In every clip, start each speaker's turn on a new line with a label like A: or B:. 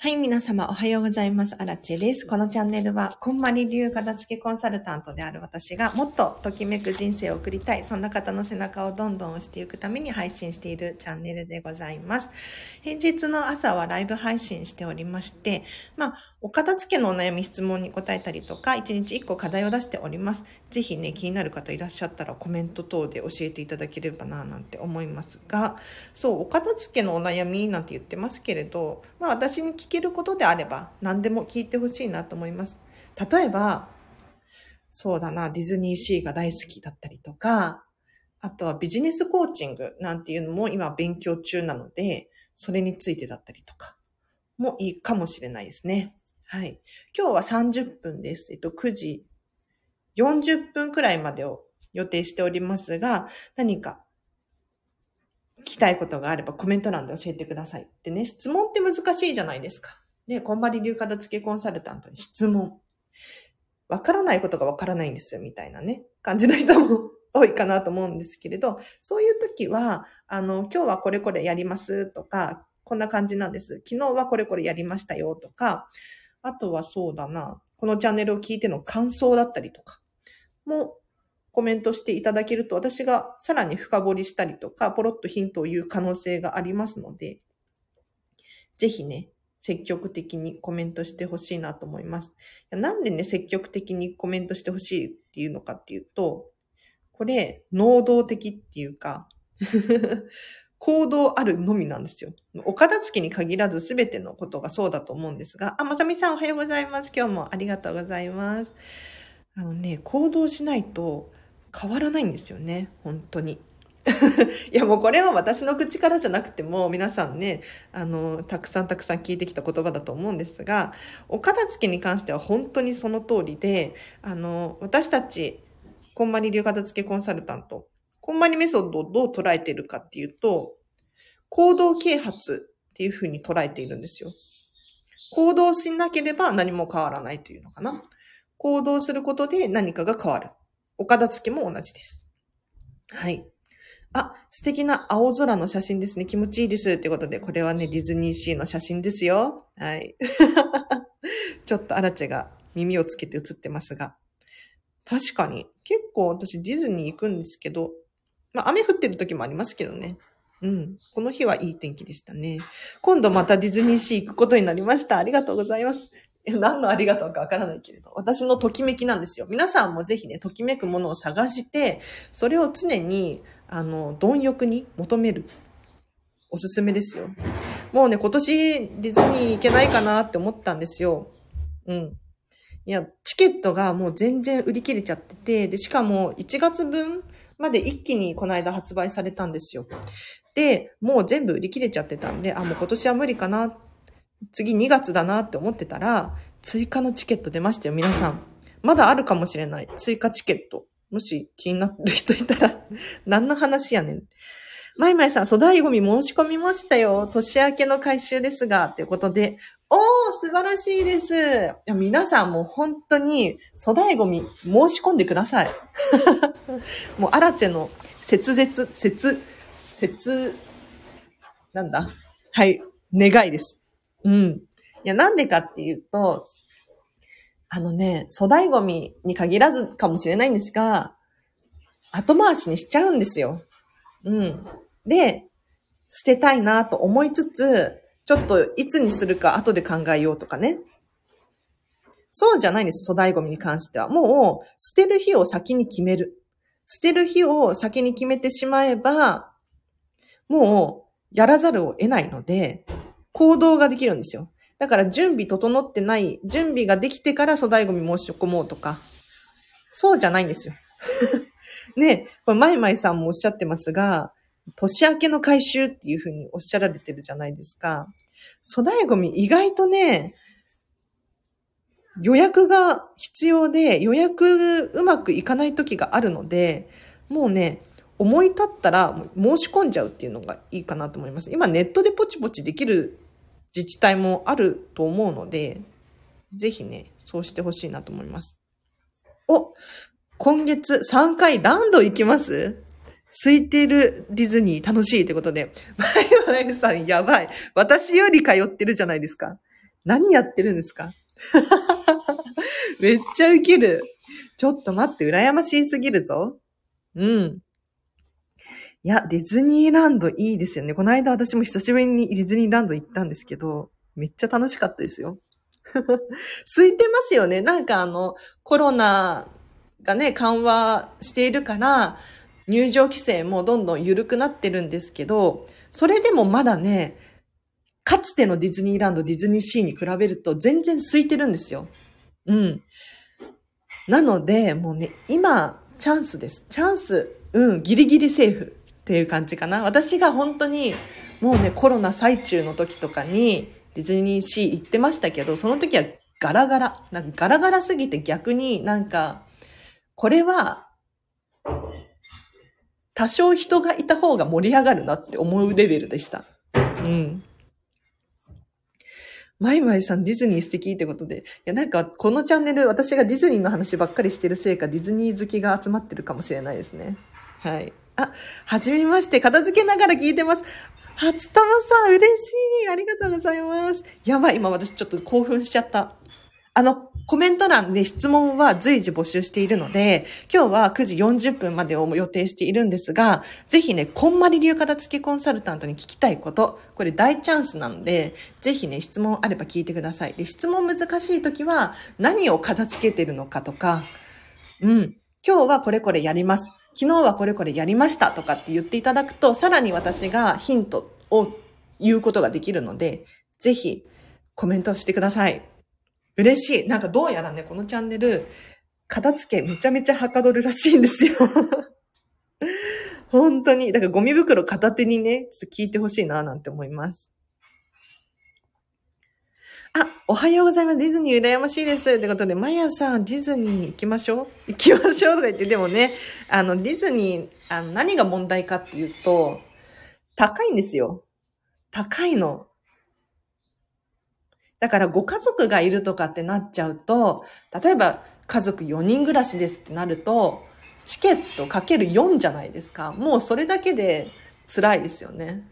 A: はい、皆様おはようございます。アラチェです。このチャンネルは、こんまり流片付けコンサルタントである私が、もっとときめく人生を送りたい、そんな方の背中をどんどん押していくために配信しているチャンネルでございます。平日の朝はライブ配信しておりまして、まあ、お片付けのお悩み質問に答えたりとか、1日1個課題を出しております。ぜひね、気になる方いらっしゃったらコメント等で教えていただければな、なんて思いますが、そう、お片付けのお悩みなんて言ってますけれど、まあ私に聞けることであれば何でも聞いてほしいなと思います。例えば、そうだな、ディズニーシーが大好きだったりとか、あとはビジネスコーチングなんていうのも今勉強中なので、それについてだったりとか、もいいかもしれないですね。はい。今日は30分です。えっと、9時40分くらいまでを予定しておりますが、何か聞きたいことがあればコメント欄で教えてください。でね、質問って難しいじゃないですか。ね、こんばり流片付けコンサルタントに質問。わからないことがわからないんですよ、みたいなね、感じの人も多いかなと思うんですけれど、そういう時は、あの、今日はこれこれやりますとか、こんな感じなんです。昨日はこれこれやりましたよとか、あとはそうだな、このチャンネルを聞いての感想だったりとか、もコメントしていただけると私がさらに深掘りしたりとか、ポロッとヒントを言う可能性がありますので、ぜひね、積極的にコメントしてほしいなと思います。なんでね、積極的にコメントしてほしいっていうのかっていうと、これ、能動的っていうか、行動あるのみなんですよ。お片付けに限らず全てのことがそうだと思うんですが、あ、まさみさんおはようございます。今日もありがとうございます。あのね、行動しないと変わらないんですよね。本当に。いやもうこれは私の口からじゃなくても皆さんね、あの、たくさんたくさん聞いてきた言葉だと思うんですが、お片付けに関しては本当にその通りで、あの、私たち、こんまり流片付けコンサルタント、こんまりメソッドをどう捉えているかっていうと、行動啓発っていうふうに捉えているんですよ。行動しなければ何も変わらないというのかな。行動することで何かが変わる。お片付けも同じです。はい。あ、素敵な青空の写真ですね。気持ちいいです。ってことで、これはね、ディズニーシーの写真ですよ。はい。ちょっとアラチェが耳をつけて写ってますが。確かに。結構私ディズニー行くんですけど、まあ雨降ってる時もありますけどね。うん。この日はいい天気でしたね。今度またディズニーシー行くことになりました。ありがとうございます。何のありがとうかわからないけれど、私のときめきなんですよ。皆さんもぜひね、ときめくものを探して、それを常に、あの、貪欲に求める。おすすめですよ。もうね、今年ディズニー行けないかなって思ったんですよ。うん。いや、チケットがもう全然売り切れちゃってて、で、しかも1月分まで一気にこの間発売されたんですよ。で、もう全部売り切れちゃってたんで、あ、もう今年は無理かな。次2月だなって思ってたら、追加のチケット出ましたよ、皆さん。まだあるかもしれない。追加チケット。もし気になる人いたら、何の話やねん。まいまいさん、粗大ゴミ申し込みましたよ。年明けの回収ですが、ということで。おー、素晴らしいです。いや皆さんも本当に粗大ゴミ申し込んでください。もうアラチェの切絶、切、切、なんだ？はい、願いです。うん。いや、なんでかっていうと、あのね、粗大ゴミに限らずかもしれないんですが、後回しにしちゃうんですよ。うん。で、捨てたいなと思いつつ、ちょっといつにするか後で考えようとかね。そうじゃないんです、粗大ゴミに関しては。もう、捨てる日を先に決める。捨てる日を先に決めてしまえば、もう、やらざるを得ないので、行動ができるんですよ。だから準備整ってない、準備ができてから粗大ゴミ申し込もうとか、そうじゃないんですよ。ね、これ、マイマイさんもおっしゃってますが、年明けの回収っていうふうにおっしゃられてるじゃないですか。粗大ゴミ意外とね、予約が必要で、予約うまくいかない時があるので、もうね、思い立ったら申し込んじゃうっていうのがいいかなと思います。今ネットでポチポチできる自治体もあると思うので、ぜひね、そうしてほしいなと思います。お今月3回ランド行きます？空いてるディズニー楽しいってことで。マイマイさんやばい。私より通ってるじゃないですか。何やってるんですか？めっちゃウケる。ちょっと待って、羨ましすぎるぞ。うん。いや、ディズニーランドいいですよね。この間私も久しぶりにディズニーランド行ったんですけど、めっちゃ楽しかったですよ。空いてますよね。なんかあの、コロナがね、緩和しているから、入場規制もどんどん緩くなってるんですけど、それでもまだね、かつてのディズニーランド、ディズニーシーに比べると全然空いてるんですよ。うん。なので、もうね、今、チャンスです。チャンス。うん、ギリギリセーフっていう感じかな。私が本当に、もうね、コロナ最中の時とかに、ディズニーシー行ってましたけど、その時はガラガラ。なんかガラガラすぎて逆になんか、これは、多少人がいた方が盛り上がるなって思うレベルでした。うん。マイマイさんディズニー素敵ってことで。いや、なんかこのチャンネル私がディズニーの話ばっかりしてるせいかディズニー好きが集まってるかもしれないですね。はい。あ、はじめまして。片付けながら聞いてます。初玉さん、嬉しい。ありがとうございます。やばい、今私ちょっと興奮しちゃった。あの、コメント欄で質問は随時募集しているので、今日は9時40分までを予定しているんですが、ぜひね、こんまり流片付けコンサルタントに聞きたいこと、これ大チャンスなので、ぜひね、質問あれば聞いてください。で、質問難しい時は、何を片付けてるのかとか、うん、今日はこれこれやります。昨日はこれこれやりましたとかって言っていただくと、さらに私がヒントを言うことができるので、ぜひコメントしてください。嬉しい。なんかどうやらね、このチャンネル、片付けめちゃめちゃはかどるらしいんですよ。本当に。だからゴミ袋片手にね、ちょっと聞いてほしいななんて思います。あ、おはようございます。ディズニー羨ましいです。ってことで、マヤさん、ディズニー行きましょう？行きましょう？とか言って、でもね、あの、ディズニー、あの、何が問題かっていうと、高いんですよ。高いの。だからご家族がいるとかってなっちゃうと、例えば家族4人暮らしですってなると、チケットかける4じゃないですか。もうそれだけで辛いですよね。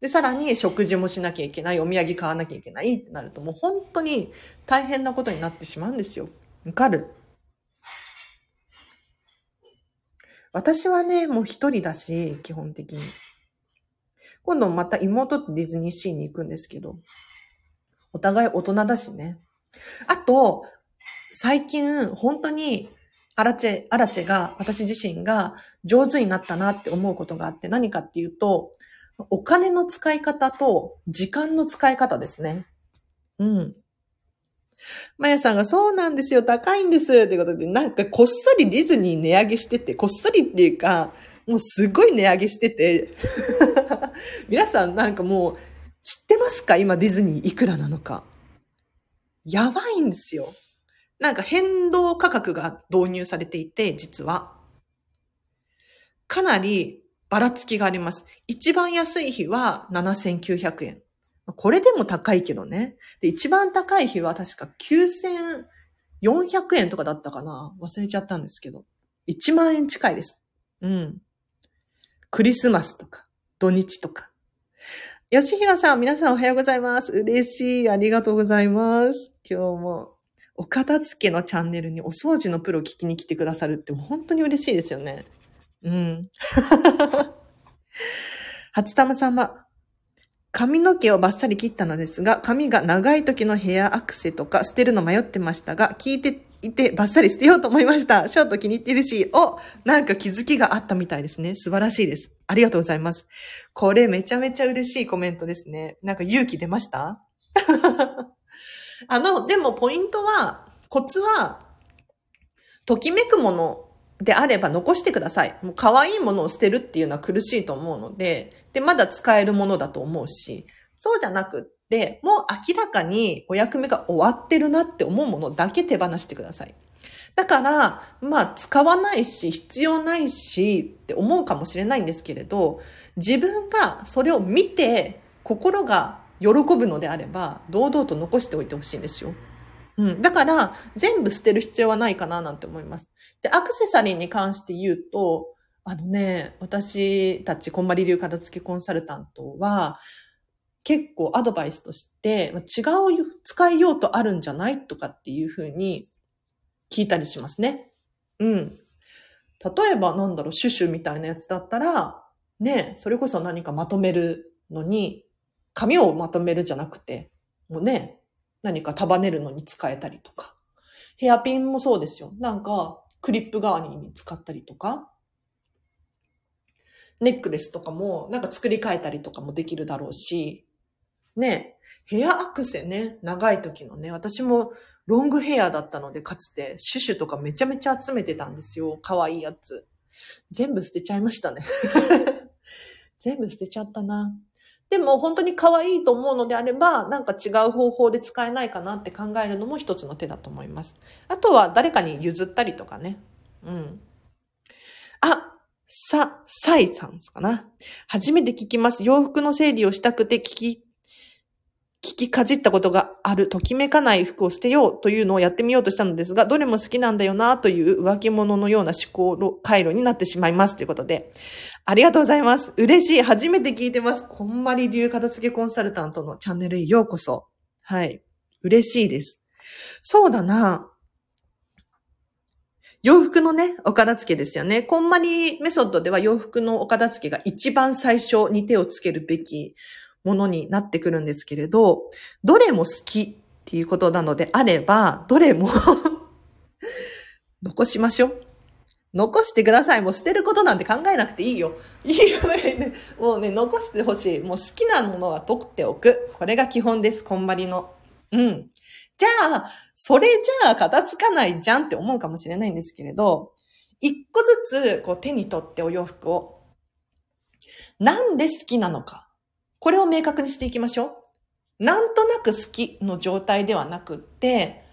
A: で、さらに食事もしなきゃいけない、お土産買わなきゃいけないってなると、もう本当に大変なことになってしまうんですよ。わかる？私はね、もう一人だし、基本的に。今度また妹とディズニーシーに行くんですけど、お互い大人だしね。あと、最近、本当に、アラチェ、アラチェが、私自身が上手になったなって思うことがあって、何かっていうと、お金の使い方と時間の使い方ですね。うん。まやさんがそうなんですよ、高いんです。ってことで、なんかこっそりディズニー値上げしてて、こっそりっていうか、もうすごい値上げしてて、皆さんなんかもう知ってますか？今ディズニーいくらなのか。やばいんですよ。なんか変動価格が導入されていて、実は。かなりばらつきがあります。一番安い日は7900円。これでも高いけどね。で、一番高い日は確か9400円とかだったかな忘れちゃったんですけど。1万円近いです。うん。クリスマスとか、土日とか。吉弘さん、皆さんおはようございます。嬉しい。ありがとうございます。今日も、お片付けのチャンネルにお掃除のプロ聞きに来てくださるって本当に嬉しいですよね。うん。初玉さんは、髪の毛をバッサリ切ったのですが、髪が長い時のヘアアクセとか捨てるの迷ってましたが、聞いていてバッサリ捨てようと思いました。ショート気に入ってるし、おなんか気づきがあったみたいですね。素晴らしいです。ありがとうございます。これめちゃめちゃ嬉しいコメントですね。なんか勇気出ました？あの、でもポイントは、コツは、ときめくものであれば残してください。もう可愛いものを捨てるっていうのは苦しいと思うので、で、まだ使えるものだと思うし、そうじゃなくっで、もう明らかにお役目が終わってるなって思うものだけ手放してください。だから、まあ、使わないし、必要ないしって思うかもしれないんですけれど、自分がそれを見て心が喜ぶのであれば、堂々と残しておいてほしいんですよ。うん。だから、全部捨てる必要はないかななんて思います。で、アクセサリーに関して言うと、あのね、私たち、こんまり流片付けコンサルタントは、結構アドバイスとして、違う使いようとあるんじゃないとかっていうふうに聞いたりしますね。うん。例えばなんだろう、シュシュみたいなやつだったら、ね、それこそ何かまとめるのに、紙をまとめるじゃなくて、もうね、何か束ねるのに使えたりとか。ヘアピンもそうですよ。なんか、クリップ代わりに使ったりとか。ネックレスとかも、なんか作り変えたりとかもできるだろうし、ね、ヘアアクセね、長い時のね、私もロングヘアだったので、かつて、シュシュとかめちゃめちゃ集めてたんですよ。可愛いやつ。全部捨てちゃいましたね。全部捨てちゃったな。でも本当に可愛いと思うのであれば、なんか違う方法で使えないかなって考えるのも一つの手だと思います。あとは誰かに譲ったりとかね。うん。あ、さ、サイさんかな。初めて聞きます。洋服の整理をしたくて聞き、聞きかじったことがある、ときめかない服を捨てようというのをやってみようとしたのですが、どれも好きなんだよなという浮気者のような思考回路になってしまいますということで。ありがとうございます。嬉しい。初めて聞いてます。こんまり流片付けコンサルタントのチャンネルへようこそ。はい。嬉しいです。そうだな。洋服のね、お片付けですよね。こんまりメソッドでは洋服のお片付けが一番最初に手をつけるべきものになってくるんですけれど、どれも好きっていうことなのであれば、どれも 残しましょう。残してください。もう捨てることなんて考えなくていいよ。いいよね。もうね、残してほしい。もう好きなものは取っておく。これが基本です。こんまりの。うん。じゃあ、それじゃあ片付かないじゃんって思うかもしれないんですけれど、一個ずつこう手に取ってお洋服を、なんで好きなのか。これを明確にしていきましょう。なんとなく好きの状態ではなくって、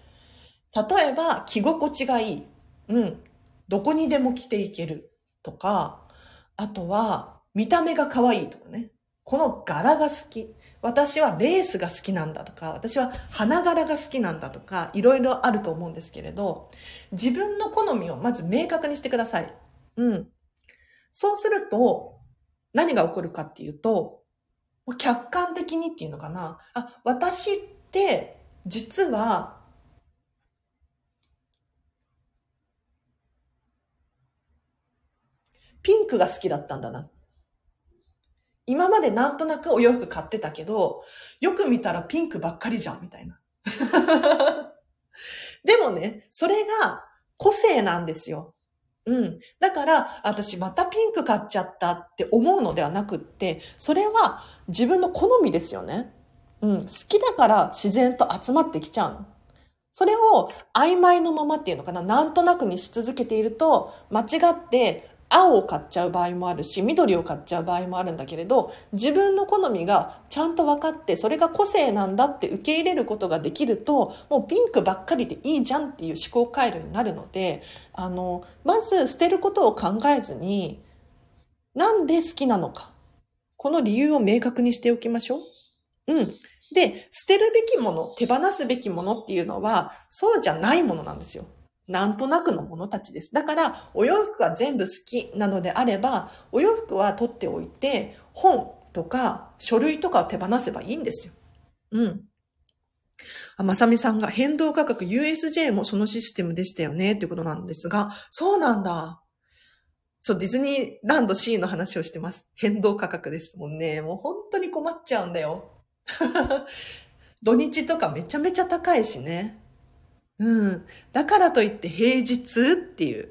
A: 例えば着心地がいい。うん。どこにでも着ていける。とか、あとは見た目が可愛いとかね。この柄が好き。私はレースが好きなんだとか、私は花柄が好きなんだとか、いろいろあると思うんですけれど、自分の好みをまず明確にしてください。うん。そうすると、何が起こるかっていうと、客観的にっていうのかな。あ、私って実はピンクが好きだったんだな。今までなんとなくお洋服買ってたけど、よく見たらピンクばっかりじゃん、みたいな。でもね、それが個性なんですよ。うん。だから、私またピンク買っちゃったって思うのではなくって、それは自分の好みですよね。うん。好きだから自然と集まってきちゃうのそれを曖昧のままっていうのかな。なんとなくにし続けていると、間違って青を買っちゃう場合もあるし緑を買っちゃう場合もあるんだけれど自分の好みがちゃんと分かってそれが個性なんだって受け入れることができるともうピンクばっかりでいいじゃんっていう思考回路になるのであのまず捨てることを考えずになんで好きなのかこの理由を明確にしておきましょう。うん。で、捨てるべきもの、手放すべきものっていうのは、そうじゃないものなんですよ。なんとなくのものたちです。だから、お洋服が全部好きなのであれば、お洋服は取っておいて、本とか書類とかを手放せばいいんですよ。うん。あ、まさみさんが変動価格 USJ もそのシステムでしたよねっていうことなんですが、そうなんだ。そう、ディズニーランド C の話をしてます。変動価格ですもんね。もう本当に困っちゃうんだよ。土日とかめちゃめちゃ高いしね。うん。だからといって平日っていう。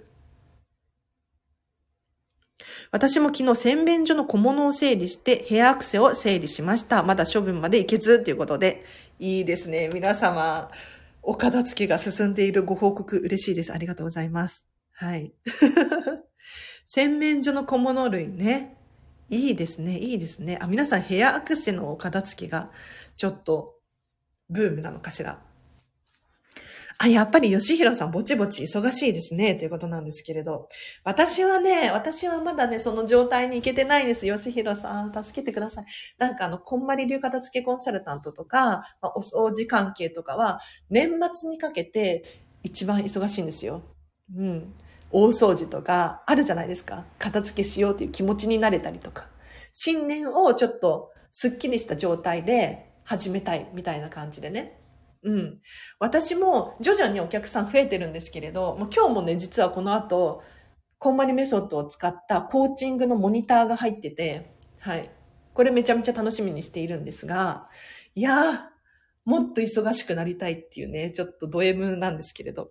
A: 私も昨日洗面所の小物を整理してヘアアクセを整理しました。まだ処分までいけずということで。いいですね。皆様、お片付けが進んでいるご報告嬉しいです。ありがとうございます。はい。洗面所の小物類ね。いいですね。いいですね。あ、皆さんヘアアクセのお片付けがちょっとブームなのかしら。あ、やっぱり吉弘さんぼちぼち忙しいですね、ということなんですけれど。私はね、私はまだね、その状態に行けてないんです。吉弘さん、助けてください。なんかあの、こんまり流片付けコンサルタントとか、まあ、お掃除関係とかは、年末にかけて一番忙しいんですよ。うん。大掃除とかあるじゃないですか。片付けしようという気持ちになれたりとか。新年をちょっとスッキリした状態で始めたいみたいな感じでね。うん。私も徐々にお客さん増えてるんですけれど、もう今日もね、実はこの後、こんまりメソッドを使ったコーチングのモニターが入ってて、はい。これめちゃめちゃ楽しみにしているんですが、いやー、もっと忙しくなりたいっていうね、ちょっとド M なんですけれど。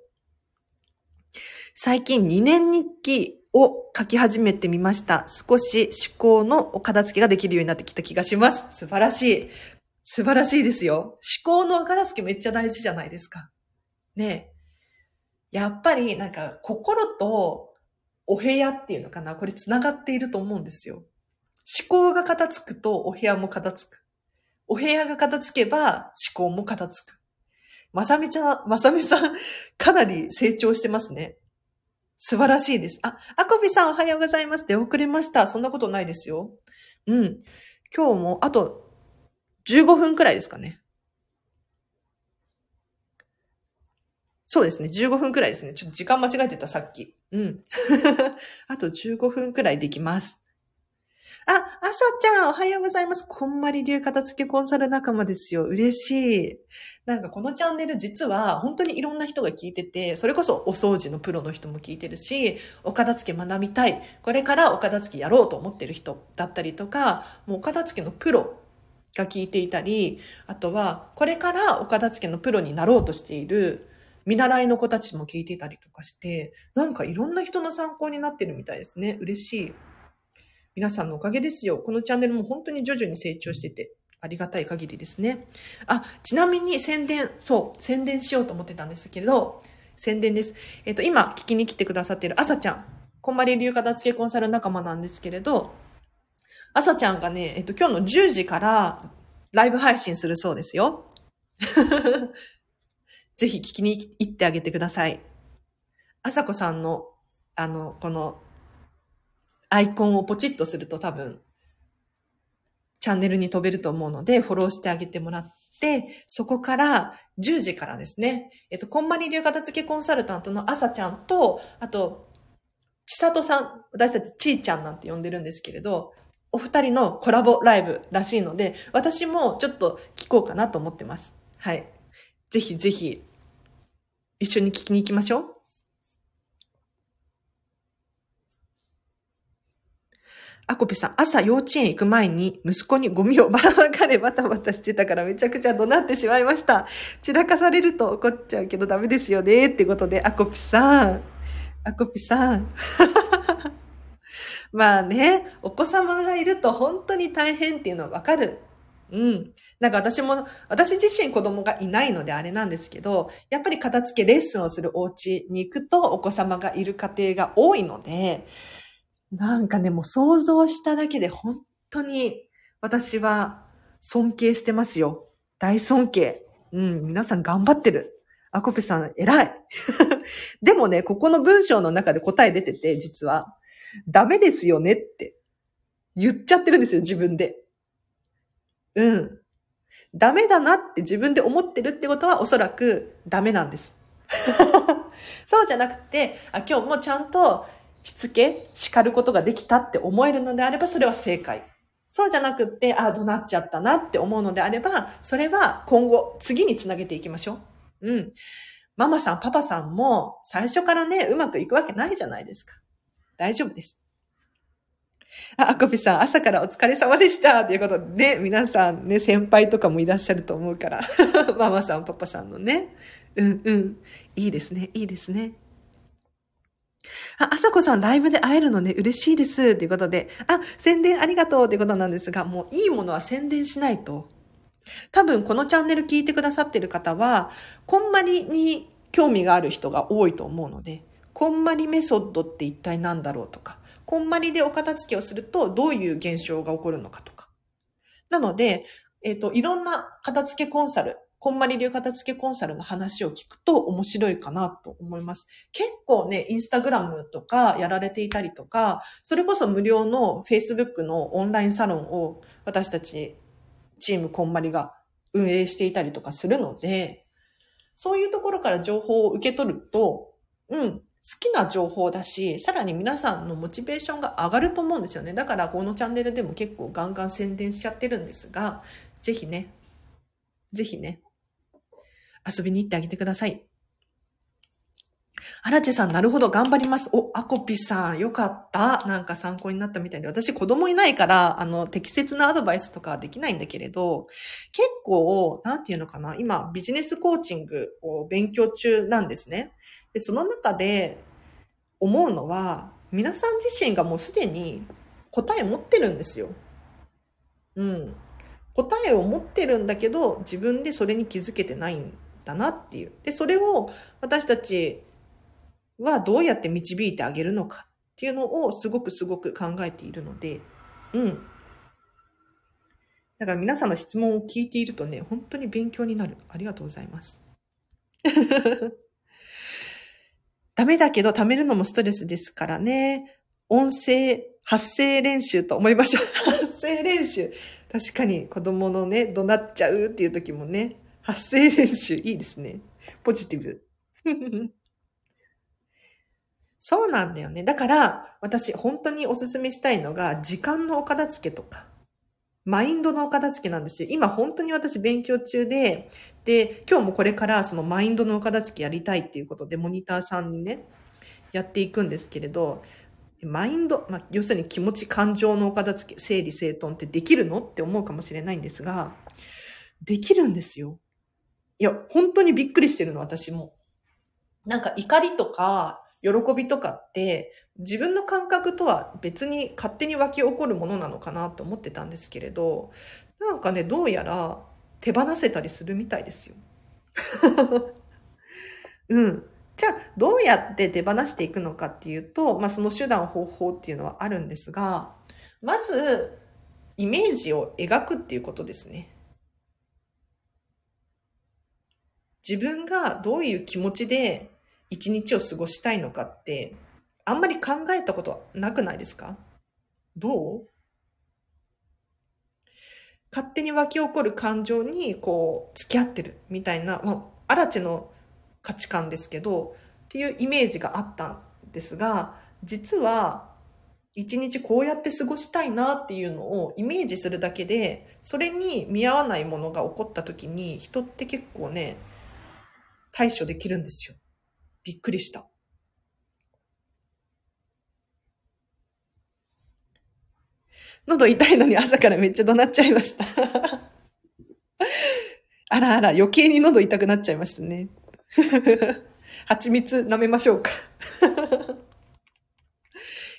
A: 最近2年日記を書き始めてみました。少し思考のお片付けができるようになってきた気がします。素晴らしい。素晴らしいですよ。思考の片付けめっちゃ大事じゃないですか。ねえ。やっぱりなんか心とお部屋っていうのかなこれ繋がっていると思うんですよ。思考が片付くとお部屋も片付く。お部屋が片付けば思考も片付く。まさみちゃん、まさみさん、かなり成長してますね。素晴らしいです。あ、あこびさんおはようございます。出遅れました。そんなことないですよ。うん。今日も、あと、15分くらいですかね。そうですね。15分くらいですね。ちょっと時間間違えてた、さっき。うん。あと15分くらいできます。あ、あさちゃん、おはようございます。こんまり流片付けコンサル仲間ですよ。嬉しい。なんかこのチャンネル実は本当にいろんな人が聞いてて、それこそお掃除のプロの人も聞いてるし、お片付け学びたい。これからお片付けやろうと思ってる人だったりとか、もうお片付けのプロが聞いていたり、あとはこれからお片付けのプロになろうとしている見習いの子たちも聞いていたりとかして、なんかいろんな人の参考になってるみたいですね。嬉しい。皆さんのおかげですよ。このチャンネルも本当に徐々に成長してて、ありがたい限りですね。あ、ちなみに宣伝、そう、宣伝しようと思ってたんですけれど、宣伝です。えっ、と、今聞きに来てくださっている朝ちゃん、こんまり流片付けコンサル仲間なんですけれど、朝ちゃんがね、えっ、と、今日の10時からライブ配信するそうですよ。ぜひ聞きに行ってあげてください。朝子さんの、あの、このアイコンをポチッとすると多分、チャンネルに飛べると思うので、フォローしてあげてもらって、そこから10時からですね、えっと、こんまり流片付けコンサルタントの朝ちゃんと、あと、ちさとさん、私たちちーちゃんなんて呼んでるんですけれど、お二人のコラボライブらしいので、私もちょっと聞こうかなと思ってます。はい。ぜひぜひ、一緒に聞きに行きましょう。あこぴさん、朝幼稚園行く前に息子にゴミをばらまかれバタバタしてたからめちゃくちゃ怒鳴ってしまいました。散らかされると怒っちゃうけどダメですよね。ってことで、あこぴさん、あこぴさん。まあね、お子様がいると本当に大変っていうのはわかる。うん。なんか私も、私自身子供がいないのであれなんですけど、やっぱり片付けレッスンをするお家に行くとお子様がいる家庭が多いので、なんかね、もう想像しただけで本当に私は尊敬してますよ。大尊敬。うん、皆さん頑張ってる。アコペさん偉い。でもね、ここの文章の中で答え出てて、実は、ダメですよねって言っちゃってるんですよ、自分で。うん。ダメだなって自分で思ってるってことはおそらくダメなんです。そうじゃなくて、あ、今日もちゃんとしつけ、叱ることができたって思えるのであれば、それは正解。そうじゃなくて、ああ、怒鳴っちゃったなって思うのであれば、それは今後、次につなげていきましょう。うん。ママさん、パパさんも、最初からね、うまくいくわけないじゃないですか。大丈夫です。あ、アコピさん、朝からお疲れ様でしたということで、ね、皆さんね、先輩とかもいらっしゃると思うから。ママさん、パパさんのね。うんうん。いいですね、いいですね。あ、あさこさんライブで会えるのね、嬉しいです。ということで、あ、宣伝ありがとうということなんですが、もういいものは宣伝しないと。多分このチャンネル聞いてくださってる方は、こんまりに興味がある人が多いと思うので、こんまりメソッドって一体何だろうとか、こんまりでお片付けをするとどういう現象が起こるのかとか。なので、えっ、ー、と、いろんな片付けコンサル、こんまり流片付けコンサルの話を聞くと面白いかなと思います。結構ね、インスタグラムとかやられていたりとか、それこそ無料の Facebook のオンラインサロンを私たちチームこんまりが運営していたりとかするので、そういうところから情報を受け取ると、うん、好きな情報だし、さらに皆さんのモチベーションが上がると思うんですよね。だからこのチャンネルでも結構ガンガン宣伝しちゃってるんですが、ぜひね、ぜひね、遊びに行ってあげてください。アラチェさん、なるほど、頑張ります。お、アコピさん、よかった。なんか参考になったみたいで。私、子供いないから、あの、適切なアドバイスとかはできないんだけれど、結構、なんていうのかな、今、ビジネスコーチングを勉強中なんですね。で、その中で、思うのは、皆さん自身がもうすでに答え持ってるんですよ。うん。答えを持ってるんだけど、自分でそれに気づけてないんだなっていう。で、それを私たちはどうやって導いてあげるのかっていうのをすごくすごく考えているので、うん。だから皆さんの質問を聞いているとね、本当に勉強になる。ありがとうございます。ダメだけど貯めるのもストレスですからね。音声発声練習と思いましょう。発声練習。確かに子供のね、怒鳴っちゃうっていう時もね、発声練習いいですね。ポジティブ。そうなんだよね。だから、私、本当におすすめしたいのが、時間のお片付けとか、マインドのお片付けなんですよ。今、本当に私勉強中で、で、今日もこれからそのマインドのお片付けやりたいっていうことで、モニターさんにね、やっていくんですけれど、マインド、まあ、要するに気持ち、感情のお片付け、整理整頓ってできるのって思うかもしれないんですが、できるんですよ。いや、本当にびっくりしてるの、私も。なんか怒りとか、喜びとかって自分の感覚とは別に勝手に湧き起こるものなのかなと思ってたんですけれど、なんかね、どうやら手放せたりするみたいですよ。うん。じゃあ、どうやって手放していくのかっていうと、まあその手段方法っていうのはあるんですが、まず、イメージを描くっていうことですね。自分がどういう気持ちで一日を過ごしたいのかって、あんまり考えたことはなくないですか？どう？勝手に湧き起こる感情にこう付き合ってるみたいな、まあ、アラの価値観ですけど、っていうイメージがあったんですが、実は一日こうやって過ごしたいなっていうのをイメージするだけで、それに見合わないものが起こった時に人って結構ね、対処できるんですよ。びっくりした。喉痛いのに朝からめっちゃ怒鳴っちゃいました あらあら、余計に喉痛くなっちゃいましたね。蜂蜜舐めましょうか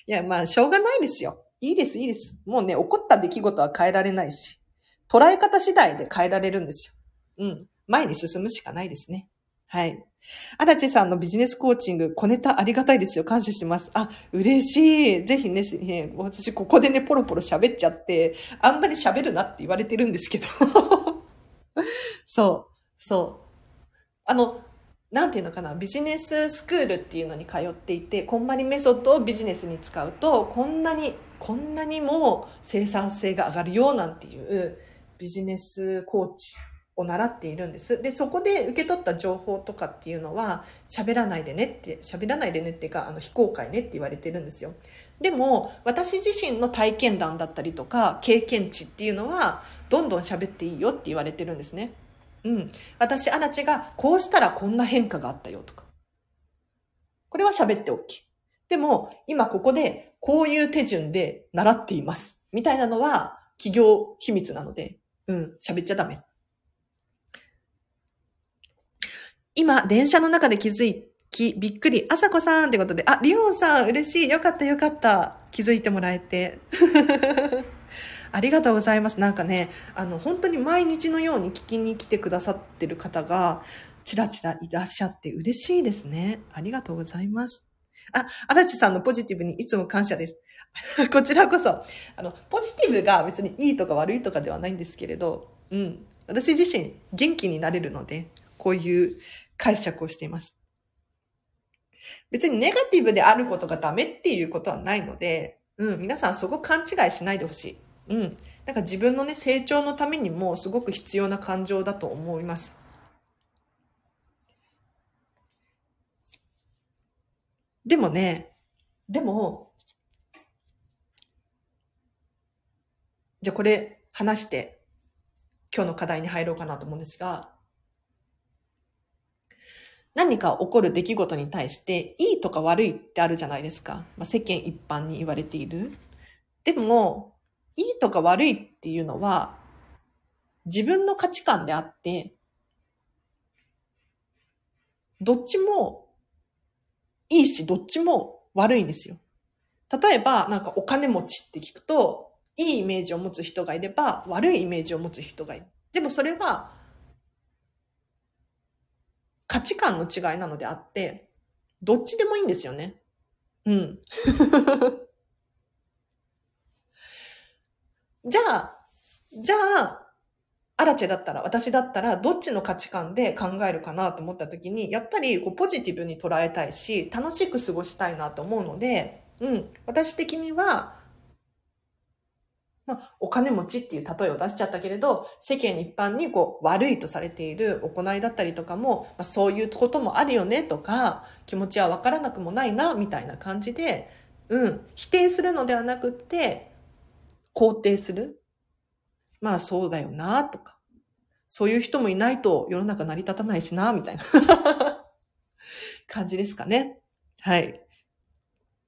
A: いや、まあ、しょうがないですよ。いいです、いいです。もうね、起こった出来事は変えられないし、捉え方次第で変えられるんですよ。うん。前に進むしかないですね。はい。アラチェさんのビジネスコーチング、小ネタありがたいですよ。感謝してます。あ、嬉しい。ぜひね、私ここでね、ポロポロ喋っちゃって、あんまり喋るなって言われてるんですけど。そう、そう。あの、なんていうのかな、ビジネススクールっていうのに通っていて、こんまりメソッドをビジネスに使うと、こんなに、こんなにも生産性が上がるよ、なんていうビジネスコーチを習っているんです。で、そこで受け取った情報とかっていうのは、喋らないでねって、喋らないでねっていうか、あの、非公開ねって言われてるんですよ。でも、私自身の体験談だったりとか、経験値っていうのは、どんどん喋っていいよって言われてるんですね。うん。私、アラチが、こうしたらこんな変化があったよとか。これは喋って OK。でも、今ここで、こういう手順で習っています。みたいなのは、企業秘密なので、うん、喋っちゃダメ。今、電車の中で気づい、き、びっくり、あさこさんってことで、あ、リオンさん、嬉しい。よかった、よかった。気づいてもらえて。ありがとうございます。なんかね、あの、本当に毎日のように聞きに来てくださってる方が、ちらちらいらっしゃって嬉しいですね。ありがとうございます。あ、荒地さんのポジティブにいつも感謝です。こちらこそ、あの、ポジティブが別にいいとか悪いとかではないんですけれど、うん。私自身元気になれるので、こういう解釈をしています。別にネガティブであることがダメっていうことはないので、うん、皆さんそこ勘違いしないでほしい。うん。なんか自分のね、成長のためにもすごく必要な感情だと思います。でもね、でも、じゃあこれ話して今日の課題に入ろうかなと思うんですが、何か起こる出来事に対して、いいとか悪いってあるじゃないですか。まあ、世間一般に言われている。でも、いいとか悪いっていうのは、自分の価値観であって、どっちもいいし、どっちも悪いんですよ。例えば、なんかお金持ちって聞くと、いいイメージを持つ人がいれば、悪いイメージを持つ人がいる。でもそれは、価値観の違いなのであって、どっちでもいいんですよね。うん。じゃあ、じゃあ、アラチェだったら、私だったら、どっちの価値観で考えるかなと思った時に、やっぱりこうポジティブに捉えたいし、楽しく過ごしたいなと思うので、うん、私的には、まあ、お金持ちっていう例えを出しちゃったけれど、世間一般にこう悪いとされている行いだったりとかも、まあ、そういうこともあるよねとか、気持ちはわからなくもないな、みたいな感じで、うん、否定するのではなくって、肯定する。まあそうだよな、とか。そういう人もいないと世の中成り立たないしな、みたいな 感じですかね。はい。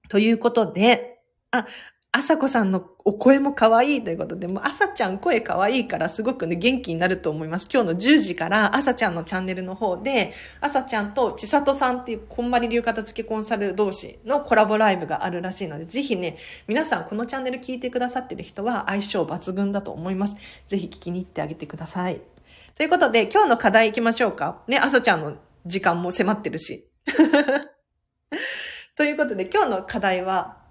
A: ということで、あ、あさこさんのお声も可愛いということで、もうあさちゃん声可愛いからすごくね、元気になると思います。今日の10時からあさちゃんのチャンネルの方で、あさちゃんとちさとさんっていうこんまり流片付けコンサル同士のコラボライブがあるらしいので、ぜひね、皆さんこのチャンネル聞いてくださってる人は相性抜群だと思います。ぜひ聞きに行ってあげてください。ということで、今日の課題行きましょうか。ね、あさちゃんの時間も迫ってるし。ということで、今日の課題は、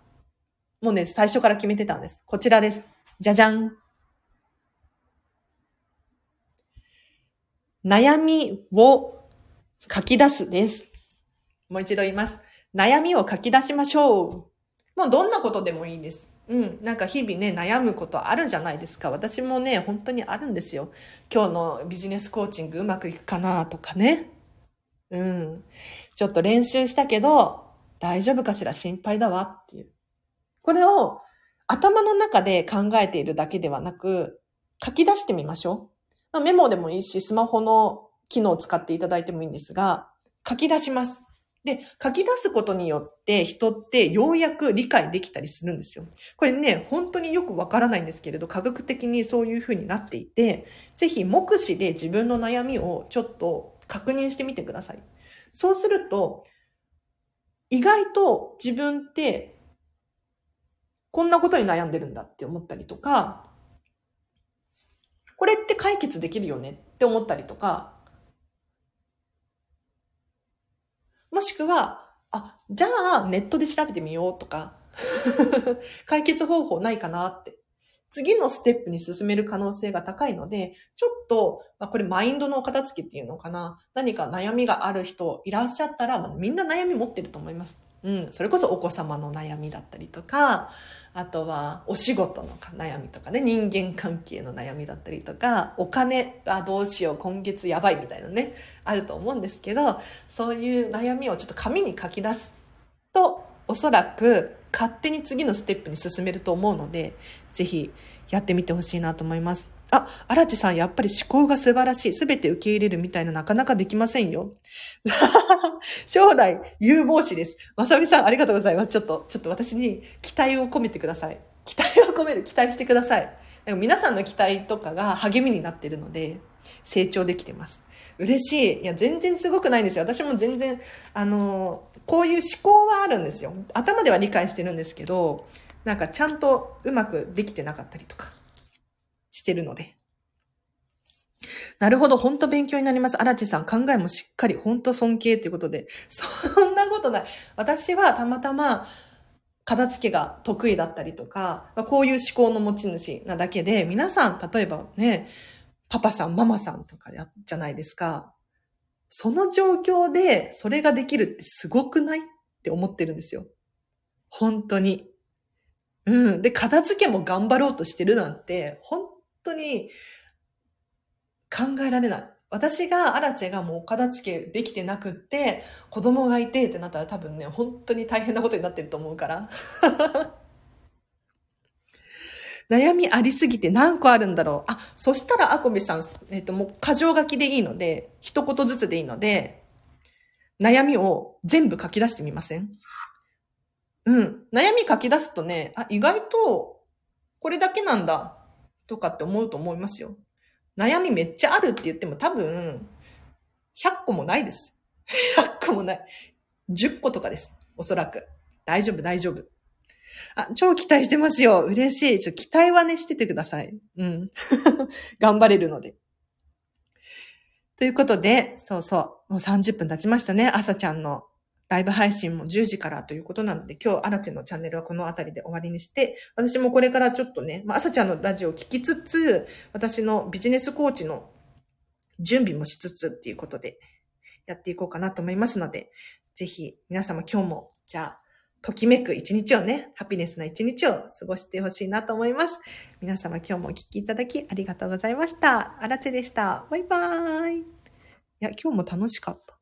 A: もうね、最初から決めてたんです。こちらです。じゃじゃん。悩みを書き出すです。もう一度言います。悩みを書き出しましょう。もうどんなことでもいいです。うん。なんか日々ね、悩むことあるじゃないですか。私もね、本当にあるんですよ。今日のビジネスコーチングうまくいくかなとかね。うん。ちょっと練習したけど、大丈夫かしら？心配だわっていう。これを頭の中で考えているだけではなく、書き出してみましょう。ま、メモでもいいし、スマホの機能を使っていただいてもいいんですが、書き出します。で、書き出すことによって人ってようやく理解できたりするんですよ。これね、本当によくわからないんですけれど、科学的にそういうふうになっていて、ぜひ目視で自分の悩みをちょっと確認してみてください。そうすると、意外と自分ってこんなことに悩んでるんだって思ったりとか、これって解決できるよねって思ったりとか、もしくは、あ、じゃあネットで調べてみようとか、解決方法ないかなって。次のステップに進める可能性が高いので、ちょっと、まあ、これマインドのお片付けっていうのかな。何か悩みがある人いらっしゃったら、まあ、みんな悩み持ってると思います。うん。それこそお子様の悩みだったりとか、あとはお仕事の悩みとかね、人間関係の悩みだったりとか、お金はどうしよう、今月やばいみたいなね、あると思うんですけど、そういう悩みをちょっと紙に書き出すと、おそらく勝手に次のステップに進めると思うので、ぜひやってみてほしいなと思います。あ、荒地さん、やっぱり思考が素晴らしい。すべて受け入れるみたいななかなかできませんよ。将来有望視です。まさみさん、ありがとうございます。ちょっと、ちょっと私に期待を込めてください。期待を込める、期待してください。でも皆さんの期待とかが励みになってるので、成長できてます。嬉しい。いや、全然すごくないんですよ。私も全然、あの、こういう思考はあるんですよ。頭では理解してるんですけど、なんかちゃんとうまくできてなかったりとか。してるので。なるほど、本当勉強になります。荒地さん、考えもしっかり、本当尊敬ということで。そんなことない。私はたまたま、片付けが得意だったりとか、こういう思考の持ち主なだけで、皆さん、例えばね、パパさん、ママさんとかじゃないですか。その状況で、それができるってすごくないって思ってるんですよ。本当に。うん。で、片付けも頑張ろうとしてるなんて、本当に考えられない。私がアラチェがもうお片付けできてなくって、子供がいてってなったら多分ね、本当に大変なことになってると思うから。悩みありすぎて何個あるんだろう。あ、そしたらアコビさん、えっ、ー、と、もう箇条書きでいいので、一言ずつでいいので、悩みを全部書き出してみません？うん。悩み書き出すとね、あ、意外と、これだけなんだ、とかって思うと思いますよ。悩みめっちゃあるって言っても多分、100個もないです。100個もない。10個とかです。おそらく。大丈夫、大丈夫。あ、超期待してますよ。嬉しい。ちょ、期待はね、しててください。うん。頑張れるので。ということで、そうそう。もう30分経ちましたね。朝ちゃんのライブ配信も10時からということなので、今日、アラチェのチャンネルはこの辺りで終わりにして、私もこれからちょっとね、まあ、朝ちゃんのラジオを聞きつつ、私のビジネスコーチの準備もしつつっていうことで、やっていこうかなと思いますので、ぜひ皆様今日も、じゃあ、ときめく一日をね、ハピネスな一日を過ごしてほしいなと思います。皆様今日もお聴きいただきありがとうございました。アラチェでした。バイバーイ。いや、今日も楽しかった。